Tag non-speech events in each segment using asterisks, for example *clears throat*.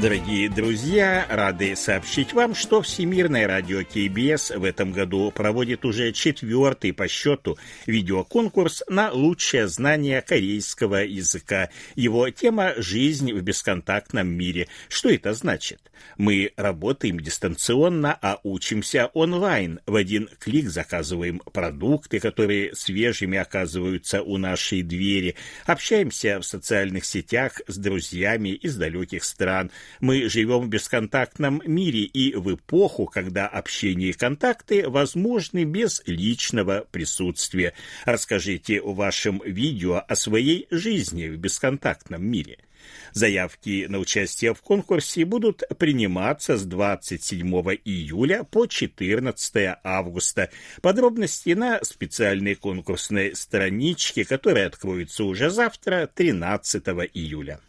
Дорогие друзья, рады сообщить вам, что Всемирное радио КБС в этом году проводит уже четвертый по счету видеоконкурс на лучшее знание корейского языка. Его тема «Жизнь в бесконтактном мире». Что это значит? Мы работаем дистанционно, а учимся онлайн. В один клик заказываем продукты, которые свежими оказываются у нашей двери. Общаемся в социальных сетях с друзьями из далеких стран – мы живем в бесконтактном мире и в эпоху, когда общение и контакты возможны без личного присутствия. Расскажите в вашем видео о своей жизни в бесконтактном мире. Заявки на участие в конкурсе будут приниматься с 27 июля по 14 августа. Подробности на специальной конкурсной страничке, которая откроется уже завтра, 13 июля.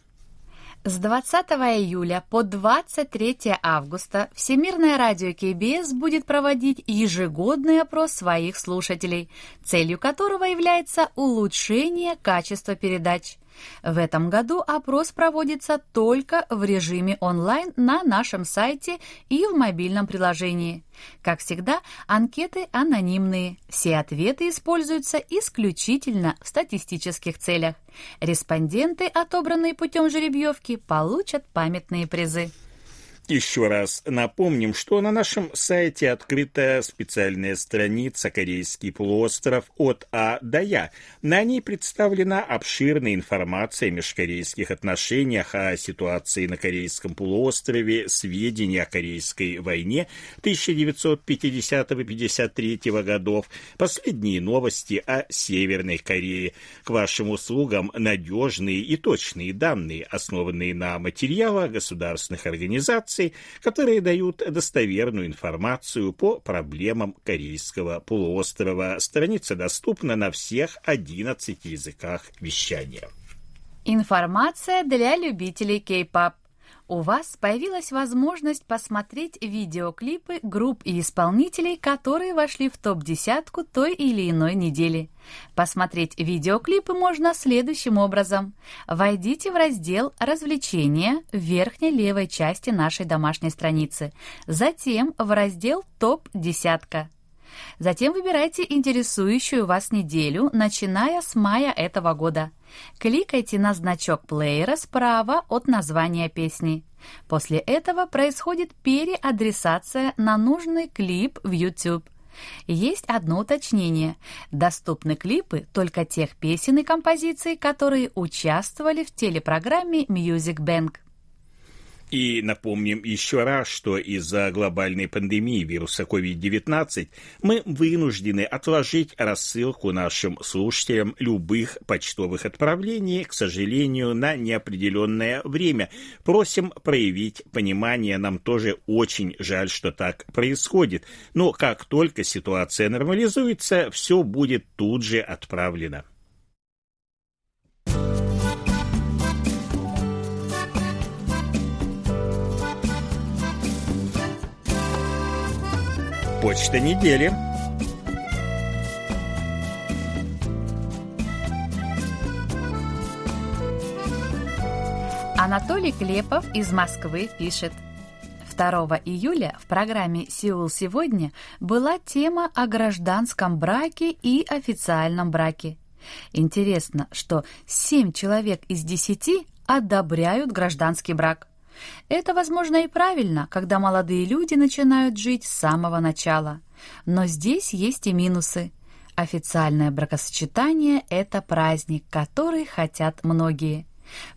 С 20 июля по 23 августа Всемирное радио КБС будет проводить ежегодный опрос своих слушателей, целью которого является улучшение качества передач. В этом году опрос проводится только в режиме онлайн на нашем сайте и в мобильном приложении. Как всегда, анкеты анонимные. Все ответы используются исключительно в статистических целях. Респонденты, отобранные путем жеребьевки, получат памятные призы. Еще раз напомним, что на нашем сайте открыта специальная страница «Корейский полуостров от А до Я». На ней представлена обширная информация о межкорейских отношениях, о ситуации на Корейском полуострове, сведения о Корейской войне 1950-53 годов, последние новости о Северной Корее. К вашим услугам надежные и точные данные, основанные на материалах государственных организаций, организаций, которые дают достоверную информацию по проблемам Корейского полуострова. Страница доступна на всех 11 языках вещания. Информация для любителей кей-пап у вас появилась возможность посмотреть видеоклипы групп и исполнителей, которые вошли в топ-десятку той или иной недели. Посмотреть видеоклипы можно следующим образом. Войдите в раздел «Развлечения» в верхней левой части нашей домашней страницы. Затем в раздел «Топ-десятка». Затем выбирайте интересующую вас неделю, начиная с мая этого года. Кликайте на значок плеера справа от названия песни. После этого происходит переадресация на нужный клип в YouTube. Есть одно уточнение. Доступны клипы только тех песен и композиций, которые участвовали в телепрограмме Music Bank. И напомним еще раз, что из-за глобальной пандемии вируса COVID-19 мы вынуждены отложить рассылку нашим слушателям любых почтовых отправлений, к сожалению, на неопределенное время. Просим проявить понимание, нам тоже очень жаль, что так происходит. Но как только ситуация нормализуется, все будет тут же отправлено. Почта недели. Анатолий Клепов из Москвы пишет. 2 июля в программе «Сеул сегодня» была тема о гражданском браке и официальном браке. Интересно, что 7 человек из 10 одобряют гражданский брак. Это, возможно, и правильно, когда молодые люди начинают жить с самого начала. Но здесь есть и минусы. Официальное бракосочетание – это праздник, который хотят многие.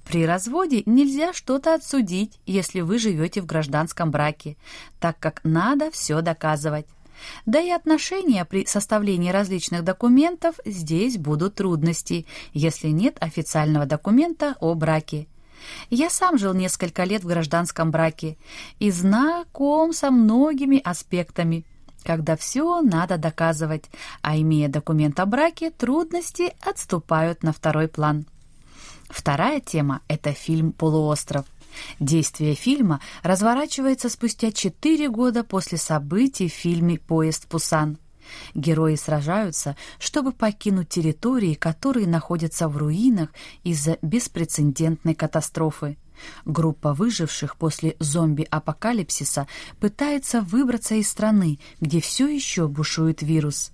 При разводе нельзя что-то отсудить, если вы живете в гражданском браке, так как надо все доказывать. Да и отношения при составлении различных документов здесь будут трудности, если нет официального документа о браке. Я сам жил несколько лет в гражданском браке и знаком со многими аспектами. когда все надо доказывать, а имея документ о браке, трудности отступают на второй план. Вторая тема – это фильм «Полуостров». Действие фильма разворачивается спустя четыре года после событий в фильме «Поезд Пусан». Герои сражаются, чтобы покинуть территории, которые находятся в руинах из-за беспрецедентной катастрофы. Группа выживших после зомби-апокалипсиса пытается выбраться из страны, где все еще бушует вирус.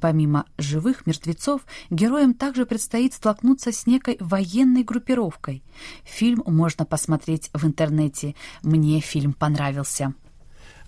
Помимо живых мертвецов, героям также предстоит столкнуться с некой военной группировкой. Фильм можно посмотреть в интернете. Мне фильм понравился.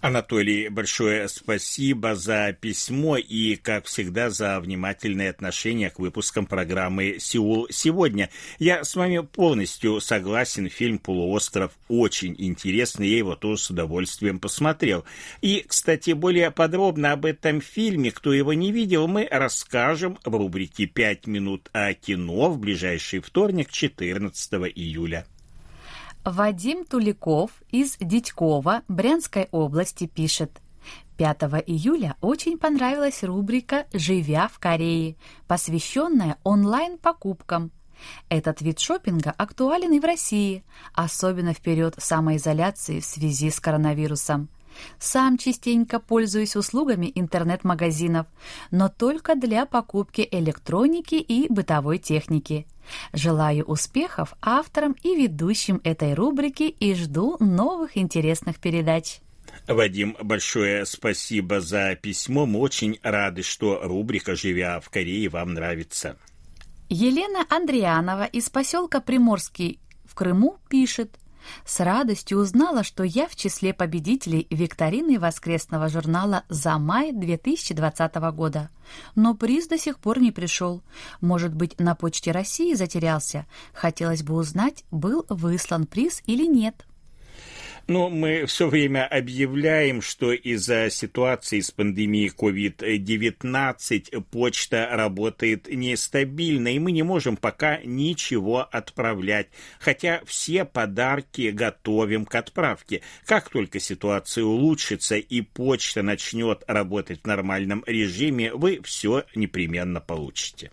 Анатолий, большое спасибо за письмо и, как всегда, за внимательное отношение к выпускам программы «Сеул сегодня». Я с вами полностью согласен. Фильм «Полуостров» очень интересный, я его тоже с удовольствием посмотрел. И, кстати, более подробно об этом фильме, кто его не видел, мы расскажем в рубрике «Пять минут о кино» в ближайший вторник, 14 июля. Вадим Туликов из Дитькова Брянской области пишет. 5 июля очень понравилась рубрика «Живя в Корее», посвященная онлайн-покупкам. Этот вид шопинга актуален и в России, особенно в период самоизоляции в связи с коронавирусом. Сам частенько пользуюсь услугами интернет-магазинов, но только для покупки электроники и бытовой техники. Желаю успехов авторам и ведущим этой рубрики и жду новых интересных передач. Вадим, большое спасибо за письмо. Мы очень рады, что рубрика «Живя в Корее» вам нравится. Елена Андрианова из поселка Приморский в Крыму пишет – с радостью узнала, что я в числе победителей викторины воскресного журнала за май 2020 года. Но приз до сих пор не пришел. Может быть, на почте России затерялся? Хотелось бы узнать, был выслан приз или нет. Но мы все время объявляем, что из-за ситуации с пандемией COVID-19 почта работает нестабильно, и мы не можем пока ничего отправлять, хотя все подарки готовим к отправке. Как только ситуация улучшится и почта начнет работать в нормальном режиме, вы все непременно получите.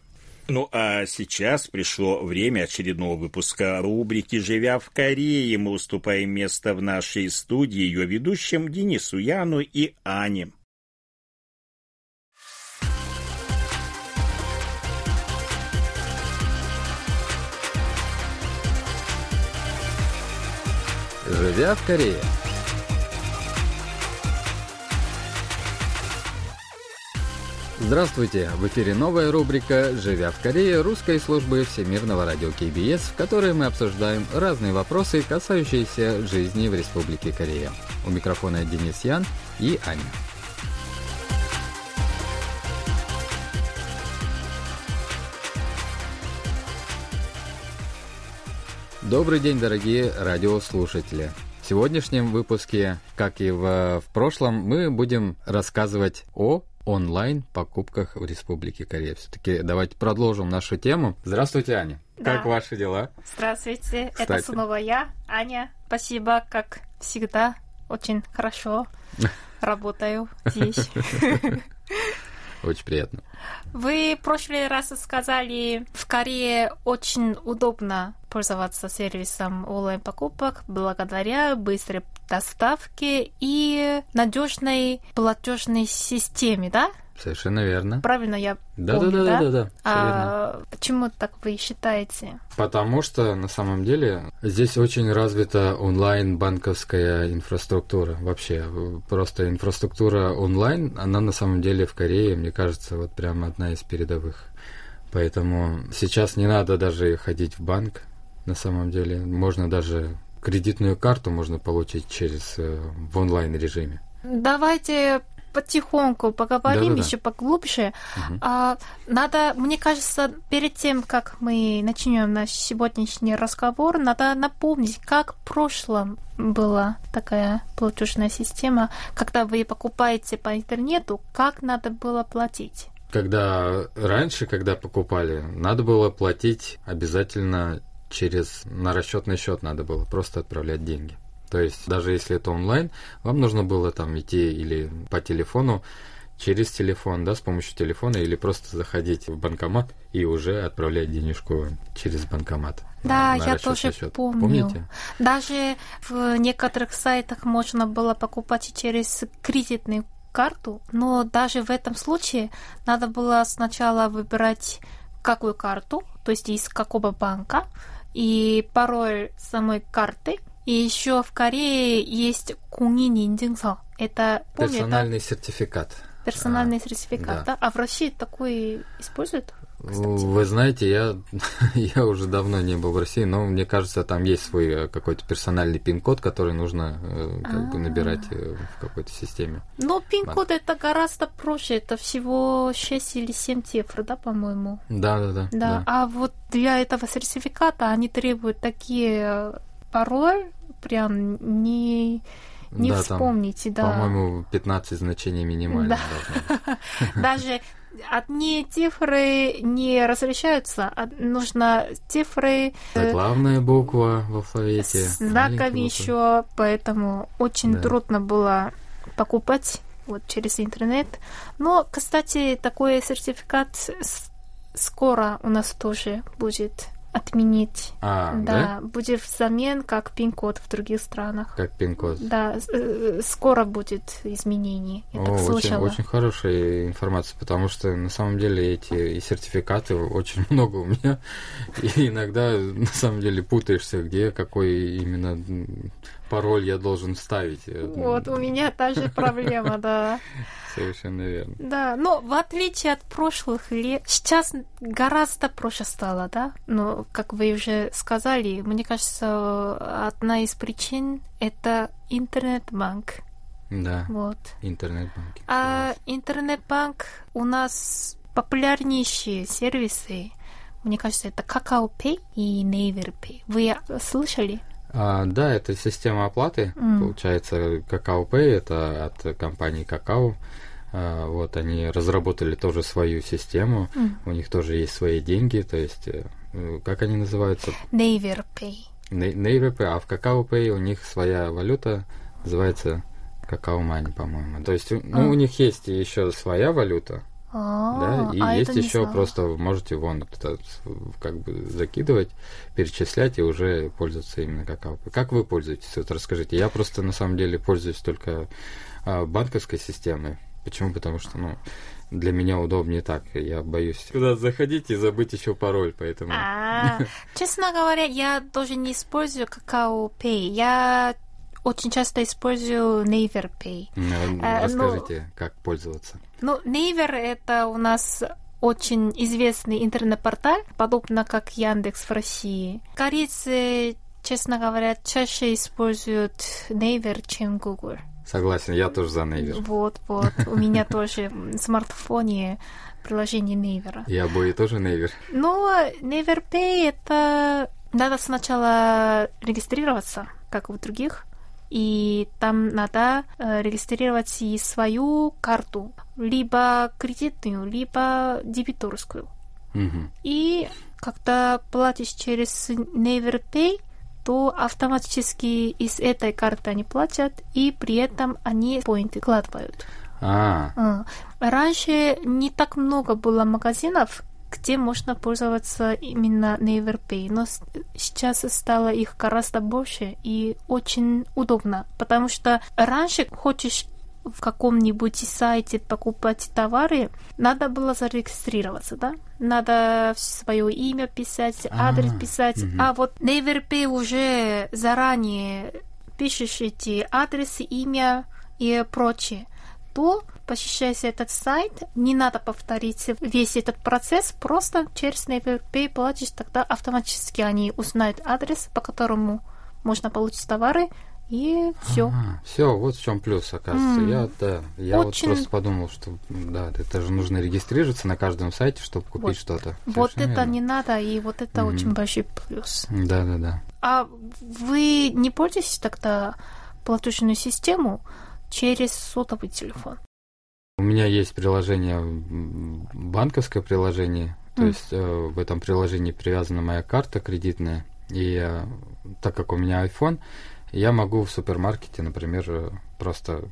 Ну а сейчас пришло время очередного выпуска рубрики «Живя в Корее». Мы уступаем место в нашей студии ее ведущим Денису Яну и Ане. «Живя в Корее». Здравствуйте! В эфире новая рубрика «Живя в Корее» русской службы Всемирного радио КБС, в которой мы обсуждаем разные вопросы, касающиеся жизни в Республике Корея. У микрофона Денис Ян и Аня. Добрый день, дорогие радиослушатели! В сегодняшнем выпуске, как и в, в прошлом, мы будем рассказывать о онлайн-покупках в Республике Корея. Все-таки давайте продолжим нашу тему. Здравствуйте, Аня. Да. Как ваши дела? Здравствуйте, Кстати. это снова я, Аня. Спасибо, как всегда, очень хорошо *laughs* работаю здесь. *laughs* Очень приятно. Вы в прошлый раз сказали, в Корее очень удобно пользоваться сервисом онлайн-покупок благодаря быстрой доставке и надежной платежной системе, да? Совершенно верно. Правильно я да, помню, да? Да, да, да, да. А почему так вы считаете? Потому что на самом деле здесь очень развита онлайн-банковская инфраструктура. Вообще, просто инфраструктура онлайн, она на самом деле в Корее, мне кажется, вот прям одна из передовых. Поэтому сейчас не надо даже ходить в банк, на самом деле. Можно даже кредитную карту можно получить через э, в онлайн режиме. Давайте потихоньку поговорим Да-да-да. еще поглубже. Угу. А, надо, мне кажется, перед тем, как мы начнем наш сегодняшний разговор, надо напомнить, как в прошлом была такая платежная система, когда вы покупаете по интернету, как надо было платить. Когда раньше, когда покупали, надо было платить обязательно через на расчетный счет надо было просто отправлять деньги. То есть даже если это онлайн, вам нужно было там идти или по телефону через телефон, да, с помощью телефона, или просто заходить в банкомат и уже отправлять денежку через банкомат. Да, на я тоже счет. помню. Помните? Даже в некоторых сайтах можно было покупать через кредитную карту, но даже в этом случае надо было сначала выбирать какую карту, то есть из какого банка, и пароль самой карты. И еще в Корее есть кунини индинсо. Это помню, персональный это... сертификат. Персональный а, сертификат, да. да? А в России такой используют? Кстати. Вы знаете, я, *laughs* я уже давно не был в России, но мне кажется, там есть свой э, какой-то персональный пин-код, который нужно э, как бы набирать э, в какой-то системе. Но пин-код это гораздо проще, это всего 6 или 7 цифр, да, по-моему? Да, да, да. Да, а вот для этого сертификата они требуют такие пароль, прям не не да, вспомните, там, да. По-моему, 15 значений минимально. Да. *laughs* Даже одни цифры не разрешаются, а нужно цифры... Это главная буква в алфавите. Знаками еще, поэтому очень да. трудно было покупать вот через интернет. Но, кстати, такой сертификат скоро у нас тоже будет отменить. А, да, да? будет взамен как пин-код в других странах. Как пин-код. Да, э, скоро будет изменение. Я О, так слышала. Очень, очень хорошая информация, потому что на самом деле эти и сертификаты очень *laughs* много у меня. И иногда на самом деле путаешься, где какой именно пароль я должен вставить. Вот, у меня та же *laughs* проблема, да. Совершенно верно. Да, но в отличие от прошлых лет, сейчас гораздо проще стало, да? Но, как вы уже сказали, мне кажется, одна из причин — это интернет-банк. Да, вот. интернет-банк. А интернет-банк у нас популярнейшие сервисы, мне кажется, это Kakao Pay и Naver Pay. Вы слышали? А, да, это система оплаты. Mm. Получается, Kakao Pay это от компании Kakao. А, вот они разработали тоже свою систему. Mm. У них тоже есть свои деньги. То есть, э, как они называются? Naver Pay. Naver Pay, а в Kakao Pay у них своя валюта называется Kakao Money, по-моему. То есть, ну, mm. у них есть еще своя валюта, да, и а есть еще просто можете вон как бы закидывать, перечислять и уже пользоваться именно какао. Как вы пользуетесь? Вот расскажите. Я просто на самом деле пользуюсь только а, банковской системой. Почему? Потому что, ну, для меня удобнее так. Я боюсь куда заходить и забыть еще пароль, поэтому. А, *laughs* честно говоря, я тоже не использую какао Pay. Я очень часто использую Naver Pay. Э, расскажите, ну, как пользоваться. Ну, Naver это у нас очень известный интернет-портал, подобно как Яндекс в России. Корейцы, честно говоря, чаще используют Naver, чем Google. Согласен, я тоже за Naver. Вот, вот. У меня тоже в смартфоне приложение Naver. Я бы тоже Naver. Ну, Naver Pay это надо сначала регистрироваться, как у других и там надо э, регистрировать и свою карту, либо кредитную, либо дебиторскую. Mm-hmm. И когда платишь через NaverPay, то автоматически из этой карты они платят, и при этом они поинты вкладывают. А. Раньше не так много было магазинов, где можно пользоваться именно NaverPay. Но сейчас стало их гораздо больше и очень удобно, потому что раньше хочешь в каком-нибудь сайте покупать товары, надо было зарегистрироваться, да? Надо свое имя писать, адрес а, писать. Угу. А вот NaverPay уже заранее пишешь эти адресы, имя и прочее. То посещая этот сайт, не надо повторить весь этот процесс, просто через NaverPay платишь, тогда автоматически они узнают адрес, по которому можно получить товары, и все. Ага, все, вот в чем плюс, оказывается. Mm. Я, да, я Очень... вот просто подумал, что да, это же нужно регистрироваться на каждом сайте, чтобы купить вот. что-то. Вот это верно. не надо, и вот это mm. очень большой плюс. Да, да, да. А вы не пользуетесь тогда платежную систему через сотовый телефон? У меня есть приложение, банковское приложение, то mm. есть э, в этом приложении привязана моя карта кредитная, и э, так как у меня iPhone, я могу в супермаркете, например, э, просто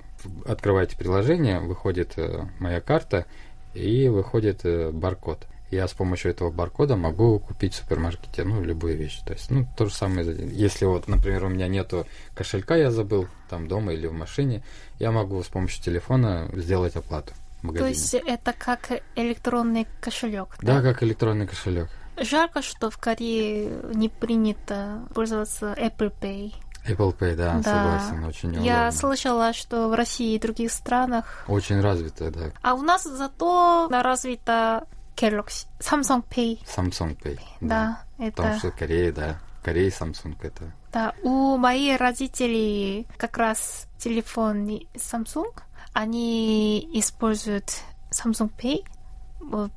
открываете приложение, выходит э, моя карта и выходит э, баркод. Я с помощью этого баркода могу купить в супермаркете, ну, любые вещи. То есть, ну, то же самое, если вот, например, у меня нету кошелька, я забыл, там, дома или в машине, я могу с помощью телефона сделать оплату в магазине. То есть это как электронный кошелек? Да, да как электронный кошелек. Жалко, что в Корее не принято пользоваться Apple Pay. Apple Pay, да, да. согласен, очень удобно. Я слышала, что в России и других странах... Очень развито, да. А у нас зато развито Galaxy, Samsung Pay. Samsung Pay, да. да это... Потому что Корея, да, Корея Samsung это... Да, у моих родителей как раз телефон Samsung, они используют Samsung Pay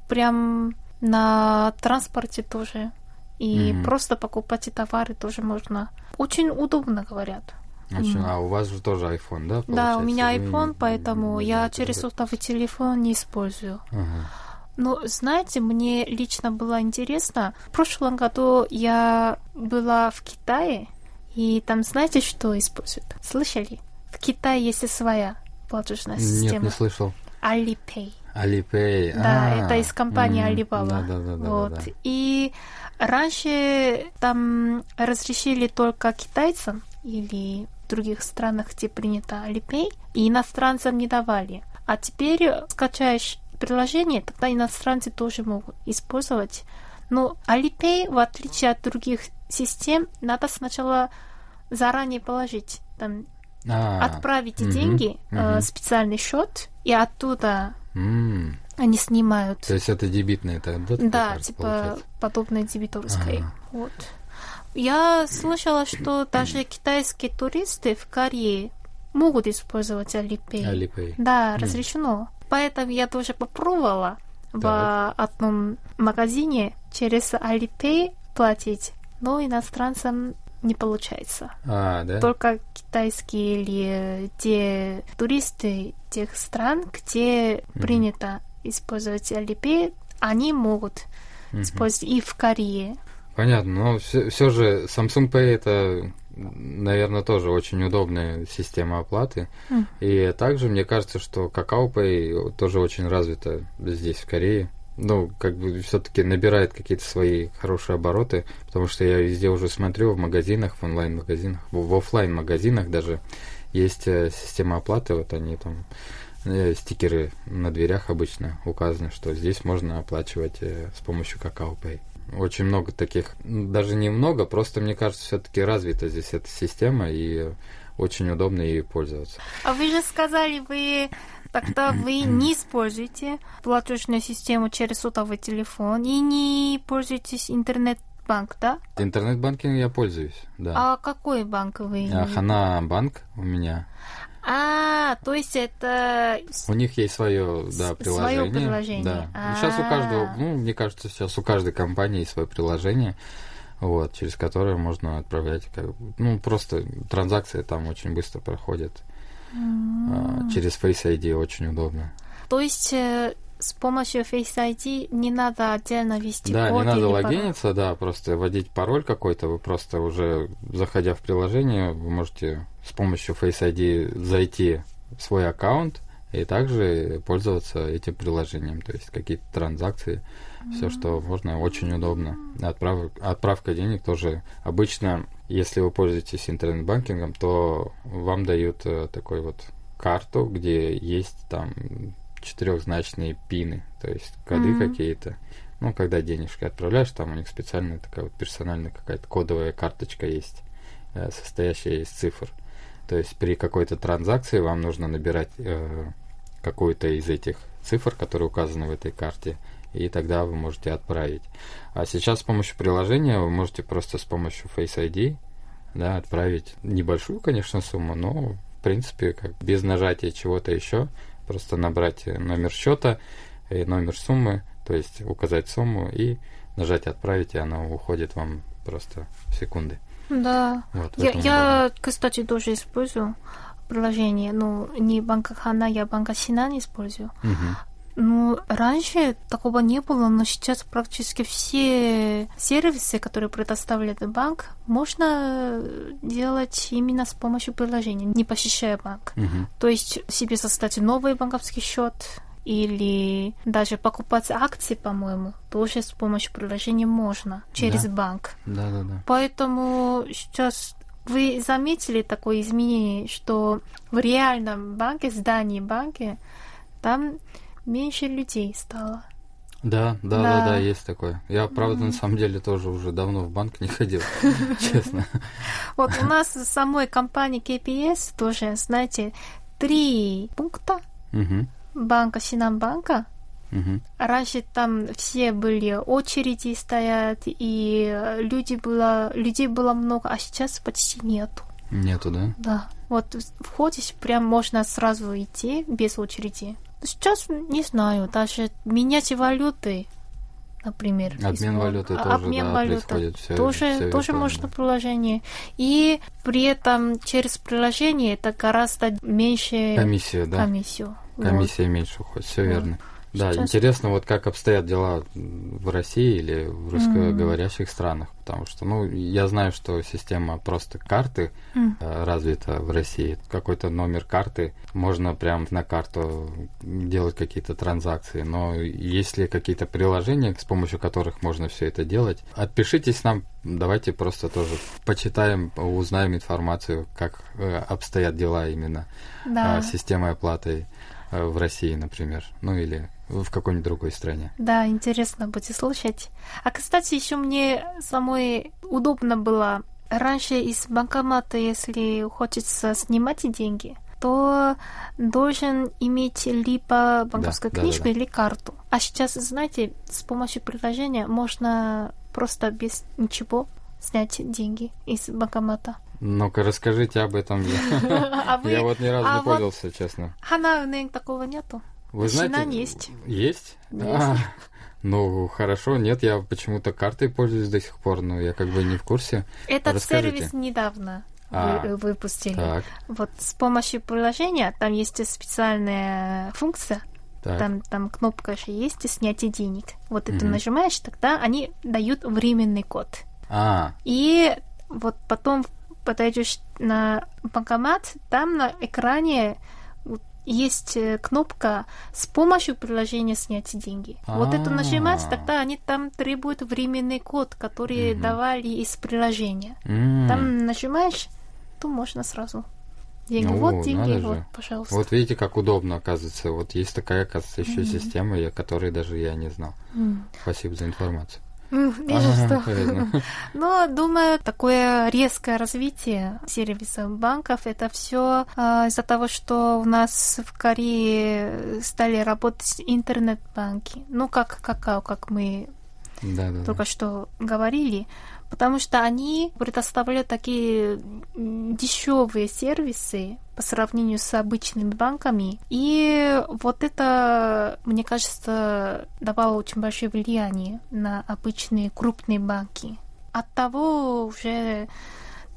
прям на транспорте тоже. И mm-hmm. просто покупать товары тоже можно. Очень удобно, говорят. Очень, mm. А у вас же тоже iPhone, да? Да, у меня iPhone, Вы... поэтому я через сотовый телефон не использую. Uh-huh. Но, знаете, мне лично было интересно. В прошлом году я была в Китае, и там знаете, что используют? Слышали? В Китае есть своя платежная система. Нет, не слышал. Alipay. Alipay. Да, а, это из компании Alibaba. Да, да, да, вот. да, да. И раньше там разрешили только китайцам или в других странах, где принято Alipay, и иностранцам не давали. А теперь скачаешь приложение, тогда иностранцы тоже могут использовать. Но Alipay, в отличие от других систем, надо сначала заранее положить там а, отправить угу, деньги угу. Э, специальный счет и оттуда mm. они снимают. То есть это дебитное, это да? Да, типа получается? подобное дебиторской. Ага. Вот. Я слышала, что даже китайские туристы в Корее могут использовать Alipay. Alipay. Да, разрешено. Поэтому я тоже попробовала так. в одном магазине через Alipay платить, но иностранцам не получается. А, да? Только китайские или те туристы тех стран, где mm-hmm. принято использовать Alipay, они могут mm-hmm. использовать и в Корее. Понятно, но все, все же Samsung Pay это, наверное, тоже очень удобная система оплаты. Mm. И также мне кажется, что Kakao Pay тоже очень развита здесь, в Корее ну, как бы все-таки набирает какие-то свои хорошие обороты, потому что я везде уже смотрю в магазинах, в онлайн-магазинах, в, в офлайн магазинах даже есть э, система оплаты, вот они там э, стикеры на дверях обычно указаны, что здесь можно оплачивать э, с помощью Kakao Pay. Очень много таких, даже немного, просто мне кажется, все-таки развита здесь эта система и очень удобно ей пользоваться. А вы же сказали, вы тогда вы *clears throat* не используете платежную систему через сотовый телефон и не пользуетесь интернет-банк, да? Интернет-банкинг я пользуюсь, да. А какой банк вы? Хана банк у меня. А, то есть это... У них есть свое, да, приложение. Свое приложение. Да. А-а-а. Сейчас у каждого, ну, мне кажется, сейчас у каждой компании есть свое приложение, вот, через которое можно отправлять, как, ну, просто транзакции там очень быстро проходят. А, через Face ID очень удобно. То есть э, с помощью Face ID не надо отдельно ввести да, код не надо логиниться, пароль. да, просто вводить пароль какой-то, вы просто уже, заходя в приложение, вы можете с помощью Face ID зайти в свой аккаунт и также пользоваться этим приложением, то есть какие-то транзакции, mm-hmm. все, что можно, очень удобно. Отправ, отправка денег тоже обычно если вы пользуетесь интернет-банкингом, то вам дают э, такой вот карту, где есть там четырехзначные пины, то есть коды mm-hmm. какие-то. Ну, когда денежки отправляешь, там у них специальная такая вот персональная какая-то кодовая карточка есть, э, состоящая из цифр. То есть при какой-то транзакции вам нужно набирать э, какую-то из этих цифр, которые указаны в этой карте, и тогда вы можете отправить. А сейчас с помощью приложения вы можете просто с помощью Face ID да, отправить небольшую, конечно, сумму, но в принципе как без нажатия чего-то еще, просто набрать номер счета и номер суммы, то есть указать сумму и нажать отправить, и она уходит вам просто в секунды. Да. Вот, я, я, кстати, тоже использую приложение, ну, не банка Хана, я банка Синан использую. Угу. Ну, раньше такого не было, но сейчас практически все сервисы, которые предоставляет банк, можно делать именно с помощью приложения, не посещая банк. Угу. То есть себе создать новый банковский счет, или даже покупать акции, по-моему, тоже с помощью приложения можно через Да. банк. Да, да, да. Поэтому сейчас вы заметили такое изменение, что в реальном банке, здании банка, там меньше людей стало. Да, да, да, Да. да, есть такое. Я, правда, на самом деле тоже уже давно в банк не ходил, *laughs* честно. Вот у нас в самой компании KPS тоже, знаете, три пункта банка, Синамбанка. мгм. Раньше там все были очереди стоят, и люди было, людей было много, а сейчас почти нету. Нету, да? Да. Вот входишь, прям можно сразу идти без очереди. Сейчас не знаю, даже менять валюты, например. Обмен валюты тоже, обмен да, валюты всё- тоже, всё тоже можно в приложении. И при этом через приложение это гораздо меньше Комиссия, да. комиссию. Вот. Комиссия меньше уходит, все верно. Да, Сейчас- интересно, вот как обстоят дела в России или в русскоговорящих странах, потому что, ну, я знаю, что система просто карты э, развита в России. Какой-то номер карты, можно прям на карту делать какие-то транзакции, но есть ли какие-то приложения, с помощью которых можно все это делать? Отпишитесь нам, давайте просто тоже почитаем, узнаем информацию, как э, обстоят дела именно Да. а, системой оплаты э, в России, например, ну или в какой-нибудь другой стране. Да, интересно будет слушать. А, кстати, еще мне самой удобно было. Раньше из банкомата, если хочется снимать деньги, то должен иметь либо банковскую да, да, книжку да. или карту. А сейчас, знаете, с помощью приложения можно просто без ничего снять деньги из банкомата. Ну-ка, расскажите об этом. Я, *laughs* А я вот ни разу а не пользовался, честно. Ханаунэнг такого нету. Вы знаете... есть. Есть? Есть. А, ну, хорошо. Нет, я почему-то картой пользуюсь до сих пор, но я как бы не в курсе. Этот Расскажите. сервис недавно А, вы- выпустили. Так, Вот с помощью приложения там есть специальная функция, так. там, там кнопка же есть снятие денег. Вот это Мгм. нажимаешь, тогда они дают временный код. А, И вот потом подойдешь на банкомат, там на экране есть э, кнопка с помощью приложения снять деньги. Вот это нажимать, А. тогда они там требуют временный код, который Мгм. давали из приложения. м, Там нажимаешь, то можно сразу. Деньги. Ну, вот деньги, вот, же. пожалуйста. Вот видите, как удобно, оказывается. Вот есть такая, оказывается, еще Мгм. система, о которой даже я не знал. М. Спасибо за информацию. Ага, что. *laughs* Но, думаю, такое резкое развитие сервисов банков, это все из-за того, что у нас в Корее стали работать интернет-банки. Ну, как какао, как мы Да, да, да. только что говорили, потому что они предоставляют такие дешевые сервисы по сравнению с обычными банками. И вот это, мне кажется, давало очень большое влияние на обычные крупные банки. От того уже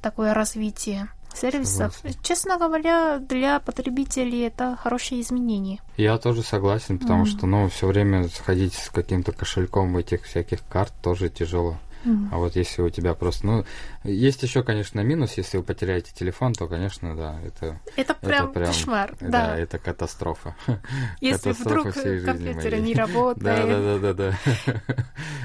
такое развитие сервисов. Согласен. Честно говоря, для потребителей это хорошее изменение. Я тоже согласен, потому Мгм. что, ну, все время сходить с каким-то кошельком этих всяких карт тоже тяжело. М. А вот если у тебя просто, ну, есть еще, конечно, минус, если вы потеряете телефон, то, конечно, да, это, Это прям, прям- кошмар. да, Да. это катастрофа. *laughs* Если катастрофа вдруг компьютер не *laughs* работает. Да, да, да, да, да. *laughs*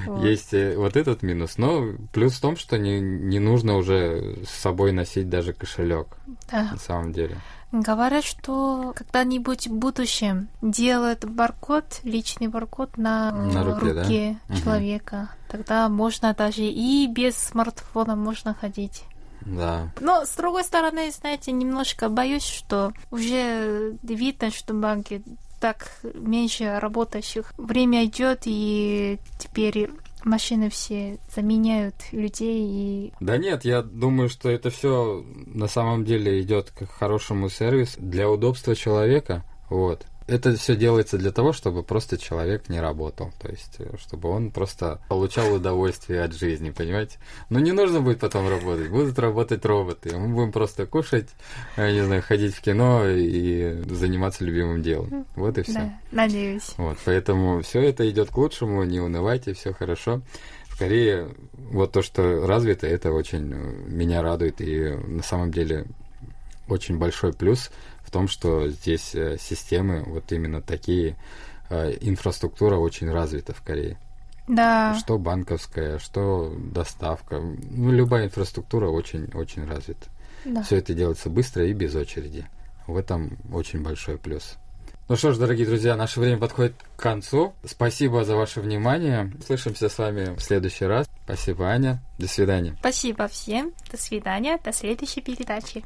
Вот. Есть э, вот этот минус, но плюс в том, что не, не нужно уже с собой носить даже кошелек, Да. на самом деле. Говорят, что когда-нибудь в будущем делают баркод, личный баркод на, На руке, да? Мгм. человека. Тогда можно даже и без смартфона можно ходить. Да, Но, с другой стороны, знаете, немножко боюсь, что уже видно, что банки так меньше работающих. Время идет, и теперь машины все заменяют людей, и Да нет, я думаю, что это все на самом деле идет к хорошему сервису для удобства человека. Вот. Это все делается для того, чтобы просто человек не работал. То есть, э, чтобы он просто получал удовольствие от жизни, понимаете? Но не нужно будет потом работать. Будут работать роботы. Мы будем просто кушать, я не знаю, ходить в кино и заниматься любимым делом. Вот и все. Да, надеюсь. Вот, поэтому все это идет к лучшему, не унывайте, все хорошо. В Корее вот то, что развито, это очень э, меня радует. И на самом деле очень большой плюс в том, что здесь э, системы вот именно такие, э, инфраструктура очень развита в Корее. Да. Что банковская, что доставка. Ну, любая инфраструктура очень-очень развита. Да. Все это делается быстро и без очереди. В этом очень большой плюс. Ну что ж, дорогие друзья, наше время подходит к концу. Спасибо за ваше внимание. Слышимся с вами в следующий раз. Спасибо, Аня. До свидания. Спасибо всем. До свидания. До следующей передачи.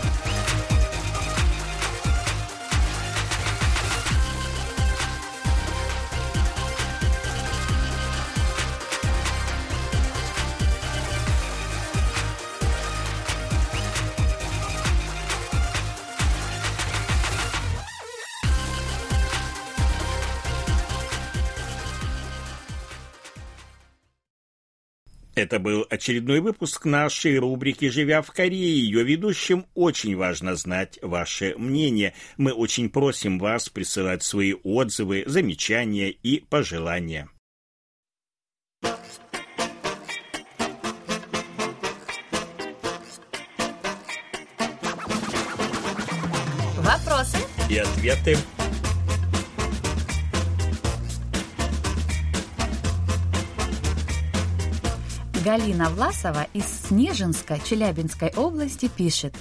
Это был очередной выпуск нашей рубрики «Живя в Корее». Ее ведущим очень важно знать ваше мнение. Мы очень просим вас присылать свои отзывы, замечания и пожелания. Вопросы и ответы. Галина Власова из Снежинска Челябинской области пишет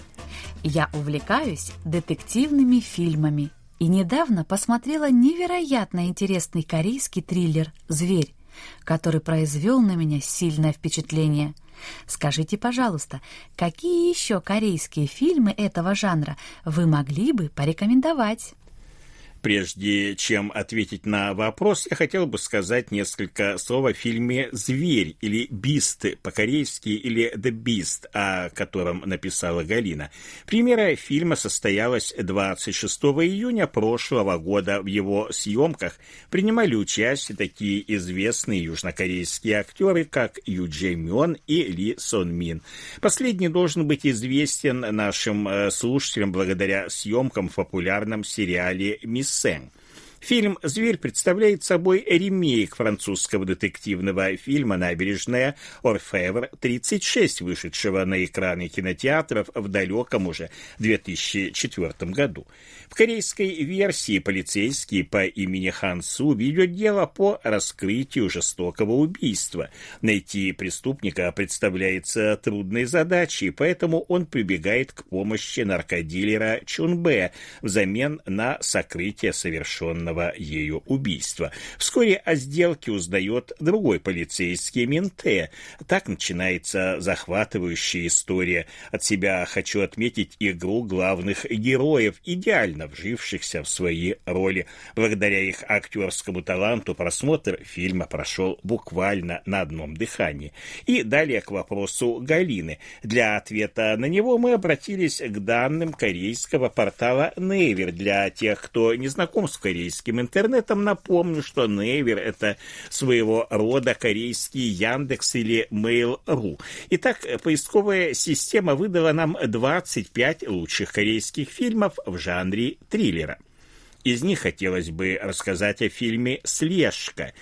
«Я увлекаюсь детективными фильмами и недавно посмотрела невероятно интересный корейский триллер «Зверь», который произвел на меня сильное впечатление. Скажите, пожалуйста, какие еще корейские фильмы этого жанра вы могли бы порекомендовать? Прежде чем ответить на вопрос, я хотел бы сказать несколько слов о фильме «Зверь» или «Бист» по-корейски или «The Beast», о котором написала Галина. Премьера фильма состоялась 26 июня прошлого года. В его съемках принимали участие такие известные южнокорейские актеры, как Ю Джей Мён и Ли Сон Мин. Последний должен быть известен нашим э, слушателям благодаря съемкам в популярном сериале «Мисс Sing. Фильм «Зверь» представляет собой ремейк французского детективного фильма «Набережная Орфевр-36», вышедшего на экраны кинотеатров в далеком уже 2004 году. В корейской версии полицейский по имени Хан Су ведет дело по раскрытию жестокого убийства. Найти преступника представляется трудной задачей, поэтому он прибегает к помощи наркодилера Чунбе взамен на сокрытие совершенного ею убийства. Вскоре о сделке узнает другой полицейский Менте. Так начинается захватывающая история. От себя хочу отметить игру главных героев, идеально вжившихся в свои роли. Благодаря их актерскому таланту просмотр фильма прошел буквально на одном дыхании. И далее к вопросу Галины. Для ответа на него мы обратились к данным корейского портала Naver. Для тех, кто не знаком с корейским интернетом, напомню, что Naver — это своего рода корейский Яндекс или Mail.ru. Итак, поисковая система выдала нам 25 лучших корейских фильмов в жанре триллера. Из них хотелось бы рассказать о фильме «Слежка»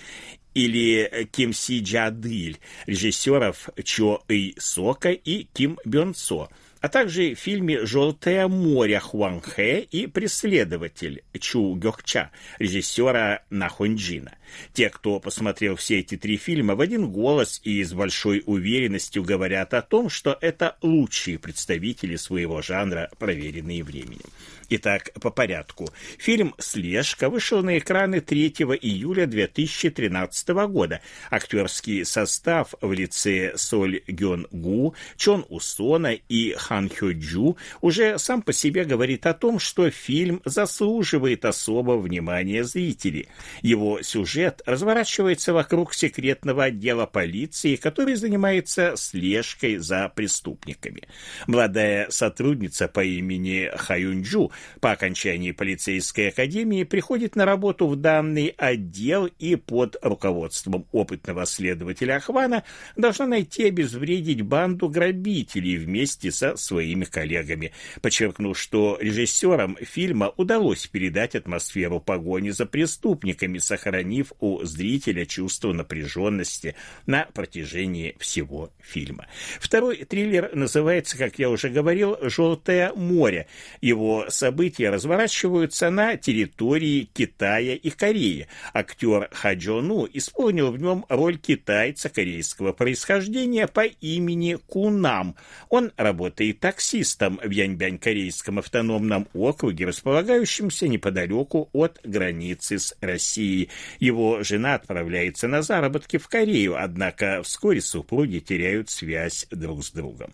или Ким Си Джадыль, режиссеров Чо Эй Сока и Ким Бён Цо, а также в фильме «Желтое море» Хуан Хэ и «Преследователь» Чу Гёкча, режиссера Нахонджина. Те, кто посмотрел все эти три фильма, в один голос и с большой уверенностью говорят о том, что это лучшие представители своего жанра, проверенные временем. Итак, по порядку. Фильм «Слежка» вышел на экраны 3 июля 2013 года. Актерский состав в лице Соль Гён Гу, Чон Усона и Хан Хё Джу уже сам по себе говорит о том, что фильм заслуживает особого внимания зрителей. Его сюжет разворачивается вокруг секретного отдела полиции, который занимается слежкой за преступниками. Молодая сотрудница по имени Хаюнджу по окончании полицейской академии приходит на работу в данный отдел и под руководством опытного следователя Ахвана должна найти и обезвредить банду грабителей вместе со своими коллегами. Подчеркну, что режиссерам фильма удалось передать атмосферу погони за преступниками, сохранив у зрителя чувство напряженности на протяжении всего фильма. Второй триллер называется, как я уже говорил, «Желтое море». Его события разворачиваются на территории Китая и Кореи. Актер Хаджону исполнил в нем роль китайца корейского происхождения по имени Кунам. Он работает таксистом в Яньбянь-корейском автономном округе, располагающемся неподалеку от границы с Россией. Его жена отправляется на заработки в Корею, однако вскоре супруги теряют связь друг с другом.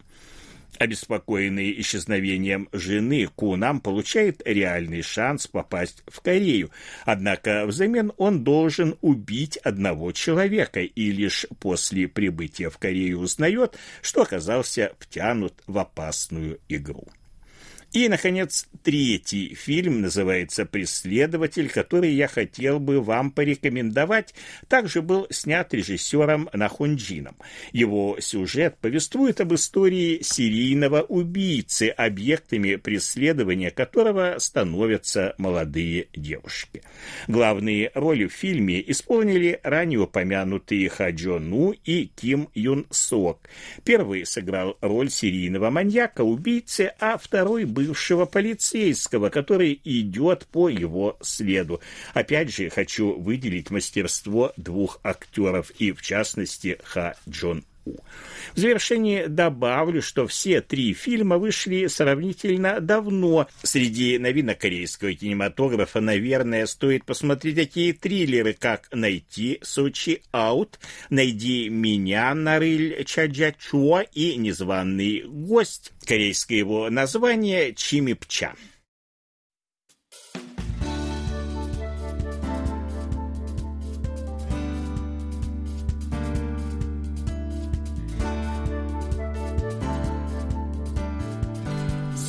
Обеспокоенный исчезновением жены, Кунам получает реальный шанс попасть в Корею. Однако взамен он должен убить одного человека и лишь после прибытия в Корею узнает, что оказался втянут в опасную игру. И, наконец, третий фильм называется «Преследователь», который я хотел бы вам порекомендовать. Также был снят режиссером Нахунджином. Его сюжет повествует об истории серийного убийцы, объектами преследования которого становятся молодые девушки. Главные роли в фильме исполнили ранее упомянутые Ха Джо Ну и Ким Юн Сок. Первый сыграл роль серийного маньяка-убийцы, а второй был бывшего полицейского, который идет по его следу. Опять же, хочу выделить мастерство двух актеров и, в частности, Ха Джон в завершение добавлю, что все три фильма вышли сравнительно давно. Среди новинок корейского кинематографа, наверное, стоит посмотреть такие триллеры, как «Найти Сочи Аут», «Найди меня, Нарыль Чаджачуа» и «Незваный гость». Корейское его название «Чимипча».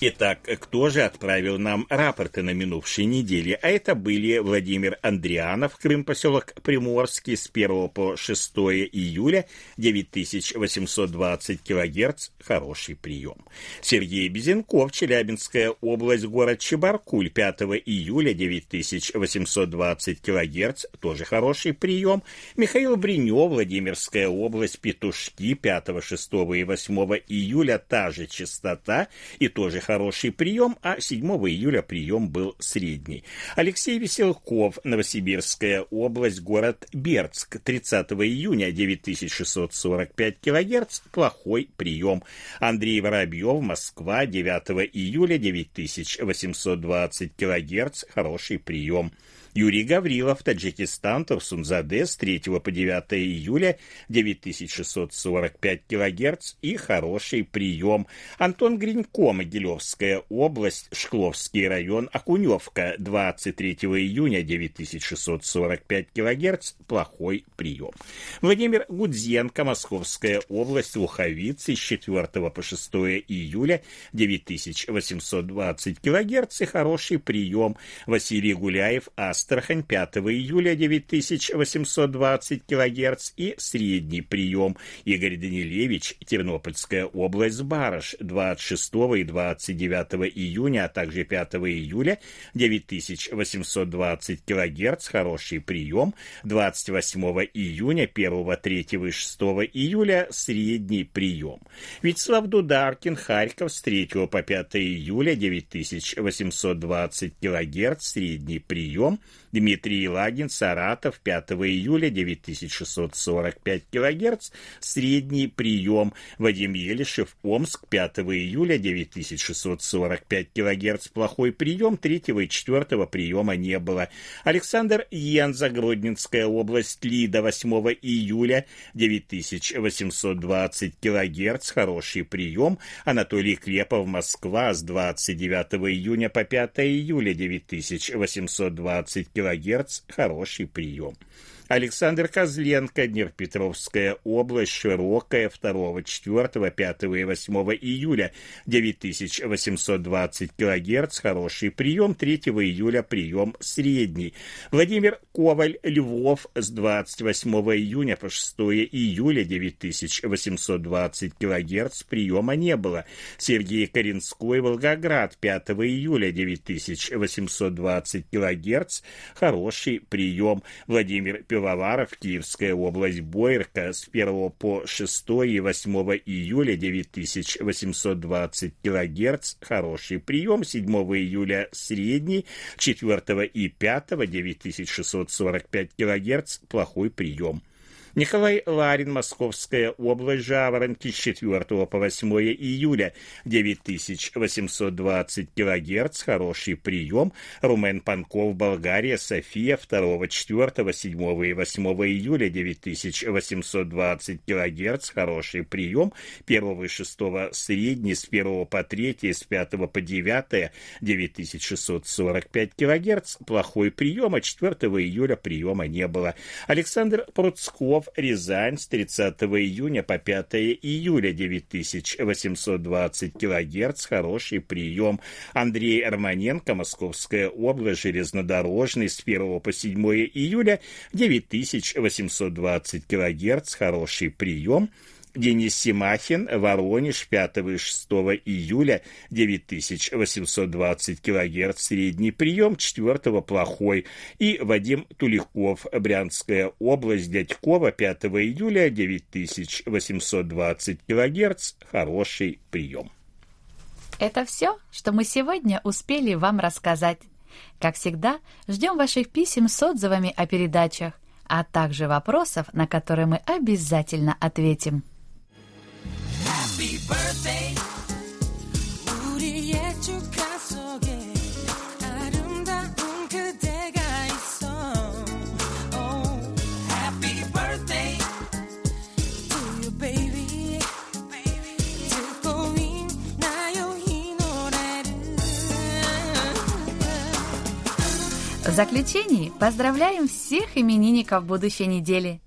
Итак, кто же отправил нам рапорты на минувшей неделе? А это были Владимир Андрианов, Крым, поселок Приморский, с 1 по 6 июля, 9820 килогерц, хороший прием. Сергей Безенков, Челябинская область, город Чебаркуль, 5 июля, 9820 килогерц, тоже хороший прием. Михаил Бринев, Владимирская область, Петушки, 5, 6 и 8 июля, та же частота и тоже хороший прием, а 7 июля прием был средний. Алексей Веселков, Новосибирская область, город Бердск, 30 июня 9645 килогерц, плохой прием. Андрей Воробьев, Москва, 9 июля 9820 килогерц, хороший прием. Юрий Гаврилов, Таджикистан, Турсунзаде с 3 по 9 июля 9645 кГц и хороший прием. Антон Гринько, Могилевская область, Шкловский район, Окуневка 23 июня 9645 кГц, плохой прием. Владимир Гудзенко, Московская область, Луховицы с 4 по 6 июля 9820 кГц и хороший прием. Василий Гуляев, Аст Астрахань 5 июля 9820 кГц и средний прием. Игорь Данилевич, Тернопольская область, Барыш 26 и 29 июня, а также 5 июля 9820 кГц, хороший прием. 28 июня, 1, 3 и 6 июля средний прием. Вячеслав Дударкин, Харьков с 3 по 5 июля 9820 кГц, средний прием. Дмитрий Лагин, Саратов, 5 июля, 9645 кГц, средний прием. Вадим Елишев, Омск, 5 июля, 9645 кГц, плохой прием, 3 и 4 приема не было. Александр Янза, Гродненская область, Лида, 8 июля, 9820 кГц, хороший прием. Анатолий Клепов, Москва, с 29 июня по 5 июля, 9820 килогерц – хороший прием. Александр Козленко, Днепропетровская область, Широкая, 2, 4, 5 и 8 июля, 9820 кГц, хороший прием, 3 июля прием средний. Владимир Коваль, Львов, с 28 июня по 6 июля, 9820 кГц, приема не было. Сергей Коренской, Волгоград, 5 июля, 9820 кГц, хороший прием. Владимир Петрович Пивоваров, Киевская область, Бойерка с 1 по 6 и 8 июля 9820 кГц, хороший прием, 7 июля средний, 4 и 5 9645 кГц, плохой прием. Николай Ларин, Московская область, Жаворонки, с 4 по 8 июля, 9820 кГц, хороший прием. Румен Панков, Болгария, София, 2, 4, 7 и 8 июля, 9820 кГц, хороший прием. 1 и 6 средний, с 1 по 3, с 5 по 9, 9645 кГц, плохой прием, а 4 июля приема не было. Александр Пруцков, Рязань с 30 июня по 5 июля. 9820 килогерц, хороший прием. Андрей Арманенко, Московская область, железнодорожный. С 1 по 7 июля. 9820 килогерц, хороший прием. Денис Симахин, Воронеж, 5 и 6 июля, 9820 кГц, средний прием, 4 плохой. И Вадим Туликов, Брянская область, Дядькова, 5 июля, 9820 кГц, хороший прием. Это все, что мы сегодня успели вам рассказать. Как всегда, ждем ваших писем с отзывами о передачах, а также вопросов, на которые мы обязательно ответим. Happy birthday 우리의 축하 속에 아름다운 그대가 있어 oh, Happy birthday to you baby 듣고 있나요 이 노래를 В заключении поздравляем всех именинников будущей недели –